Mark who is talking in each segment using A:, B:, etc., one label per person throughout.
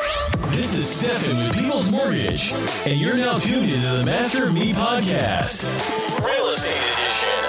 A: This is Stefan with People's Mortgage, and you're now tuned into the Master Me podcast, Real Estate Edition.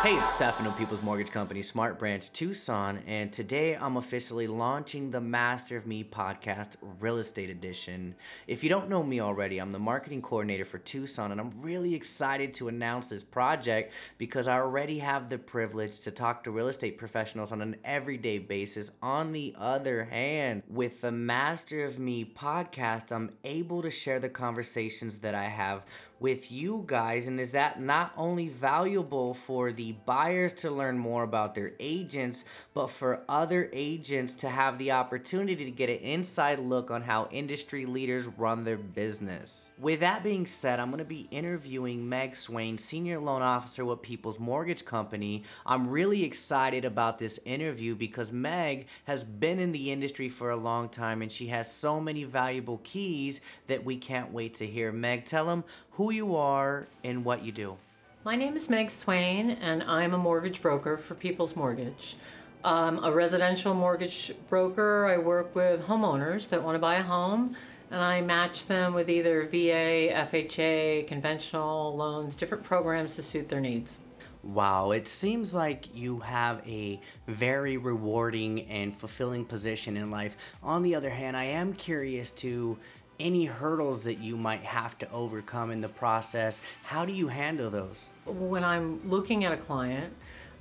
B: Hey, it's Stefano People's Mortgage Company, Smart Branch, Tucson, and today I'm officially launching the Master of Me podcast, Real Estate Edition. If you don't know me already, I'm the marketing coordinator for Tucson, and I'm really excited to announce this project because I already have the privilege to talk to real estate professionals on an everyday basis. On the other hand, with the Master of Me podcast, I'm able to share the conversations that I have with you guys and is that not only valuable for the buyers to learn more about their agents but for other agents to have the opportunity to get an inside look on how industry leaders run their business? With that being said i'm going to be interviewing meg swain senior loan officer with people's mortgage company. I'm really excited about this interview because meg has been in the industry for a long time and she has so many valuable keys that we can't wait to hear. Meg tell them who you are and what you do.
C: My name is Meg Swain, and I'm a mortgage broker for People's Mortgage. I'm a residential mortgage broker. I work with homeowners that want to buy a home, and I match them with either VA, FHA, conventional loans, different programs to suit their needs.
B: Wow, it seems like you have a very rewarding and fulfilling position in life. On the other hand, I am curious to any hurdles that you might have to overcome in the process. How do you handle those?
C: When I'm looking at a client,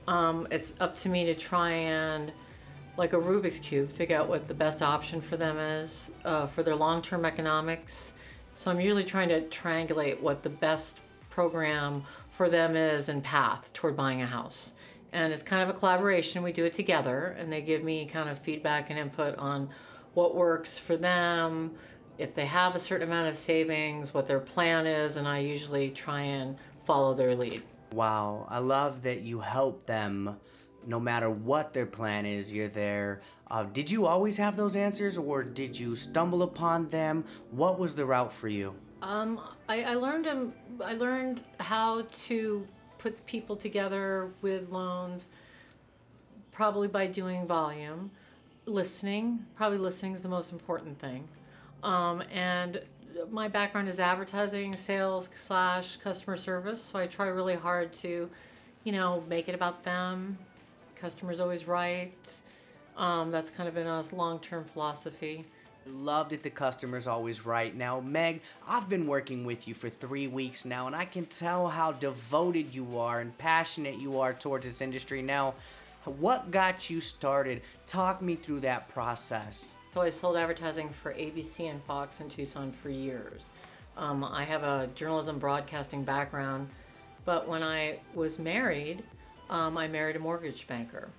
C: um, it's up to me to try and, like a Rubik's Cube, figure out what the best option for them is uh, for their long term economics. So I'm usually trying to triangulate what the best program for them is and path toward buying a house. And it's kind of a collaboration. We do it together, and they give me kind of feedback and input on what works for them, if they have a certain amount of savings, what their plan is, and I usually try and follow their lead.
B: Wow, I love that you help them no matter what their plan is, you're there. Uh, did you always have those answers or did you stumble upon them? What was the route for you?
C: Um, I, I learned um, I learned how to put people together with loans probably by doing volume. Listening, probably listening is the most important thing. Um, and my background is advertising, sales slash customer service. So I try really hard to, you know, make it about them. Customer's always right. Um, that's kind of been a long-term philosophy.
B: Love that the customer's always right. Now, Meg, I've been working with you for three weeks now, and I can tell how devoted you are and passionate you are towards this industry. Now, what got you started? Talk me through that process.
C: So I sold advertising for ABC and Fox in Tucson for years. Um, I have a journalism broadcasting background, but when I was married, um, I married a mortgage banker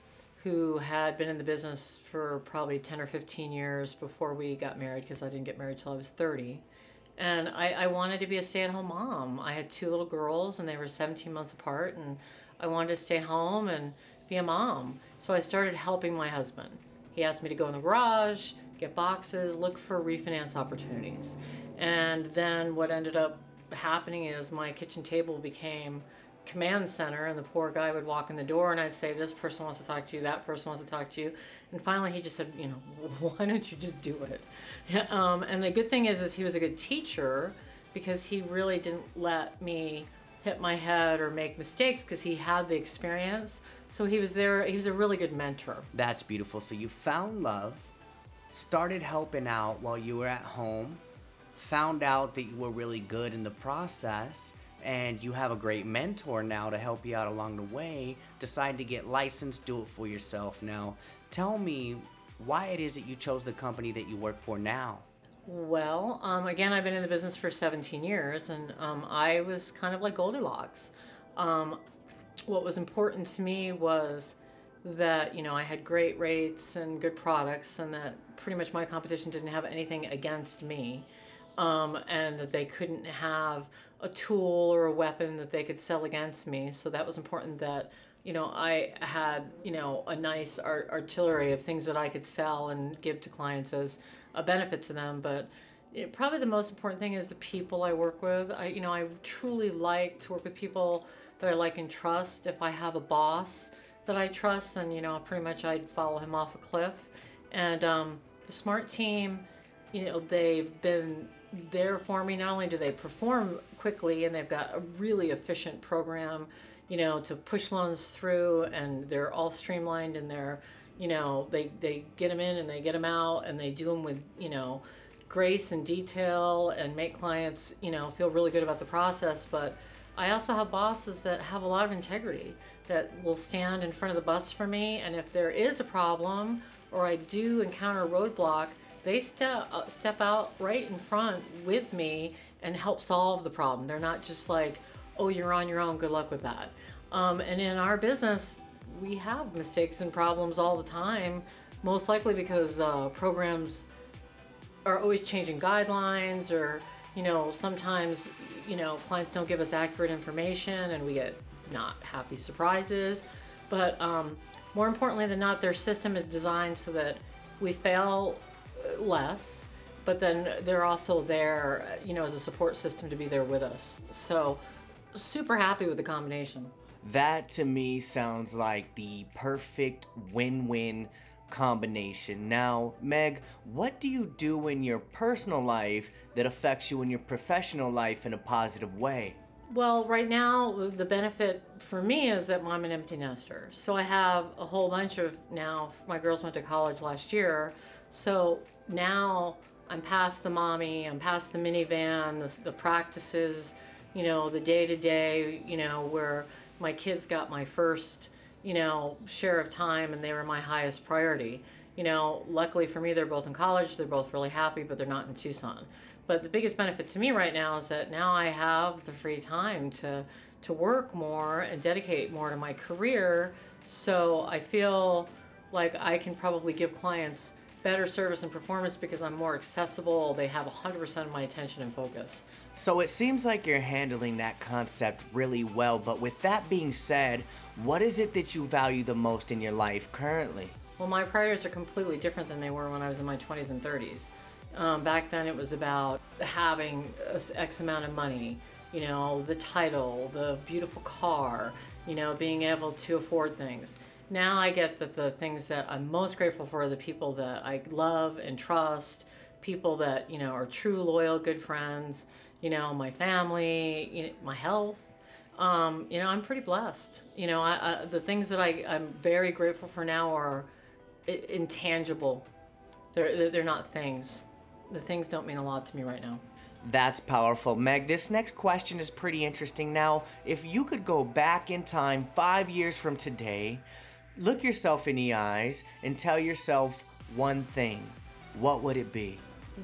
C: who had been in the business for probably 10 or 15 years before we got married because I didn't get married till I was 30. And I, I wanted to be a stay at home mom. I had two little girls and they were 17 months apart, and I wanted to stay home and be a mom. So I started helping my husband. He asked me to go in the garage, get boxes, look for refinance opportunities. And then what ended up happening is my kitchen table became command center and the poor guy would walk in the door and I'd say this person wants to talk to you that person wants to talk to you and finally he just said you know why don't you just do it um, and the good thing is is he was a good teacher because he really didn't let me hit my head or make mistakes because he had the experience so he was there he was a really good mentor
B: that's beautiful so you found love started helping out while you were at home, found out that you were really good in the process, and you have a great mentor now to help you out along the way, decide to get licensed, do it for yourself. Now, tell me why it is that you chose the company that you work for now.
C: Well, um, again, I've been in the business for 17 years, and um, I was kind of like Goldilocks. Um, what was important to me was that you know I had great rates and good products, and that pretty much my competition didn't have anything against me, um, and that they couldn't have a tool or a weapon that they could sell against me. So that was important that you know I had you know a nice art- artillery of things that I could sell and give to clients as a benefit to them, but. It, probably the most important thing is the people I work with. I, you know, I truly like to work with people that I like and trust. If I have a boss that I trust, and you know, pretty much I'd follow him off a cliff. And um, the smart team you know, they've been there for me. Not only do they perform quickly and they've got a really efficient program, you know, to push loans through and they're all streamlined and they're, you know, they, they get them in and they get them out and they do them with, you know, grace and detail and make clients, you know, feel really good about the process. But I also have bosses that have a lot of integrity that will stand in front of the bus for me. And if there is a problem or I do encounter a roadblock, they step uh, step out right in front with me and help solve the problem. They're not just like, "Oh, you're on your own. Good luck with that." Um, and in our business, we have mistakes and problems all the time. Most likely because uh, programs are always changing guidelines, or you know, sometimes you know clients don't give us accurate information, and we get not happy surprises. But um, more importantly than not, their system is designed so that we fail less, but then they're also there, you know, as a support system to be there with us. So, super happy with the combination.
B: That to me sounds like the perfect win win combination. Now, Meg, what do you do in your personal life that affects you in your professional life in a positive way?
C: Well, right now, the benefit for me is that I'm an empty nester. So I have a whole bunch of now, my girls went to college last year. So now I'm past the mommy, I'm past the minivan, the, the practices, you know, the day to day, you know, where my kids got my first, you know, share of time and they were my highest priority. You know, luckily for me, they're both in college, they're both really happy, but they're not in Tucson. But the biggest benefit to me right now is that now I have the free time to to work more and dedicate more to my career. So I feel like I can probably give clients better service and performance because I'm more accessible. They have 100% of my attention and focus.
B: So it seems like you're handling that concept really well, but with that being said, what is it that you value the most in your life currently?
C: Well, my priorities are completely different than they were when I was in my 20s and 30s. Um, back then, it was about having X amount of money, you know, the title, the beautiful car, you know, being able to afford things now I get that the things that I'm most grateful for are the people that I love and trust, people that, you know, are true, loyal, good friends, you know, my family, you know, my health. Um, you know, I'm pretty blessed. You know, I, I, the things that I, I'm very grateful for now are intangible. They're, they're not things. The things don't mean a lot to me right now.
B: That's powerful. Meg, this next question is pretty interesting. Now, if you could go back in time five years from today, look yourself in the eyes and tell yourself one thing, what would it be?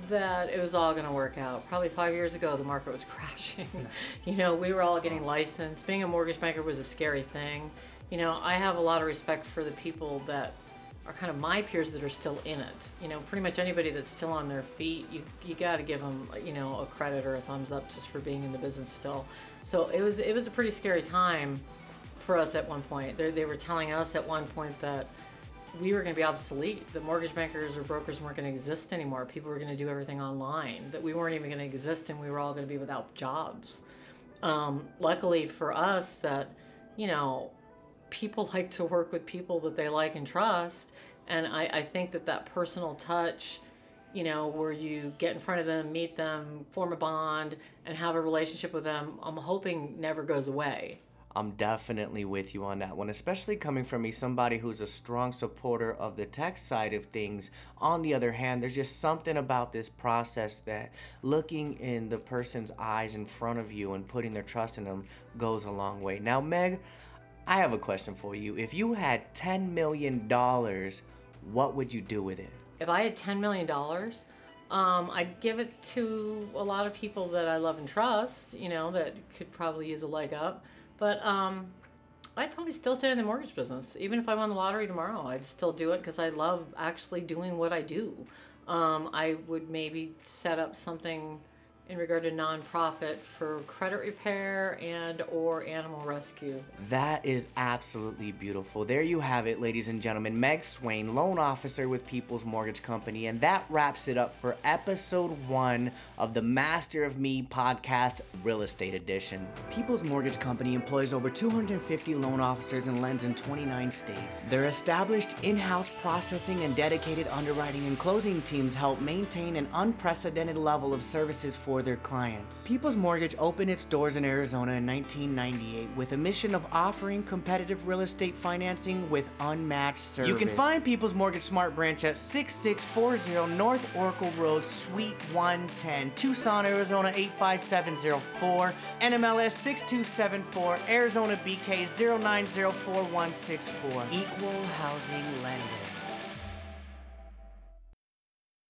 C: That it was all going to work out. Probably five years ago, the market was crashing. you know, we were all getting licensed. Being a mortgage banker was a scary thing. You know, I have a lot of respect for the people that are kind of my peers that are still in it. You know, pretty much anybody that's still on their feet, you you got to give them, you know, a credit or a thumbs up just for being in the business still. So it was it was a pretty scary time for us at one point. They, they were telling us at one point that we were going to be obsolete. That mortgage bankers or brokers weren't going to exist anymore. People were going to do everything online. That we weren't even going to exist, and we were all going to be without jobs. Um, luckily for us, that you know, people like to work with people that they like and trust, and I, I think that that personal touch you know, where you get in front of them, meet them, form a bond, and have a relationship with them, I'm hoping never goes away.
B: I'm definitely with you on that one, especially coming from me, somebody who's a strong supporter of the tech side of things. On the other hand, there's just something about this process that looking in the person's eyes in front of you and putting their trust in them goes a long way. Now, Meg, I have a question for you. If you had $10 million, what would you do with it?
C: If I had $10 million, um, I'd give it to a lot of people that I love and trust, you know, that could probably use a leg up. But um, I'd probably still stay in the mortgage business. Even if I won the lottery tomorrow, I'd still do it because I love actually doing what I do. Um, I would maybe set up something in regard to nonprofit for credit repair and or animal rescue.
B: That is absolutely beautiful. There you have it, ladies and gentlemen. Meg Swain, loan officer with People's Mortgage Company, and that wraps it up for episode one of the Master of Me podcast, Real Estate Edition. People's Mortgage Company employs over 250 loan officers and lends in 29 states. Their established in-house processing and dedicated underwriting and closing teams help maintain an unprecedented level of services for their clients. People's Mortgage opened its doors in Arizona in 1998 with a mission of offering competitive real estate financing with unmatched service. You can find People's Mortgage Smart Branch at 6640 North Oracle Road, Suite 110, Tucson, Arizona 85704, NMLS 6274, Arizona BK 0904164. Equal Housing Lender.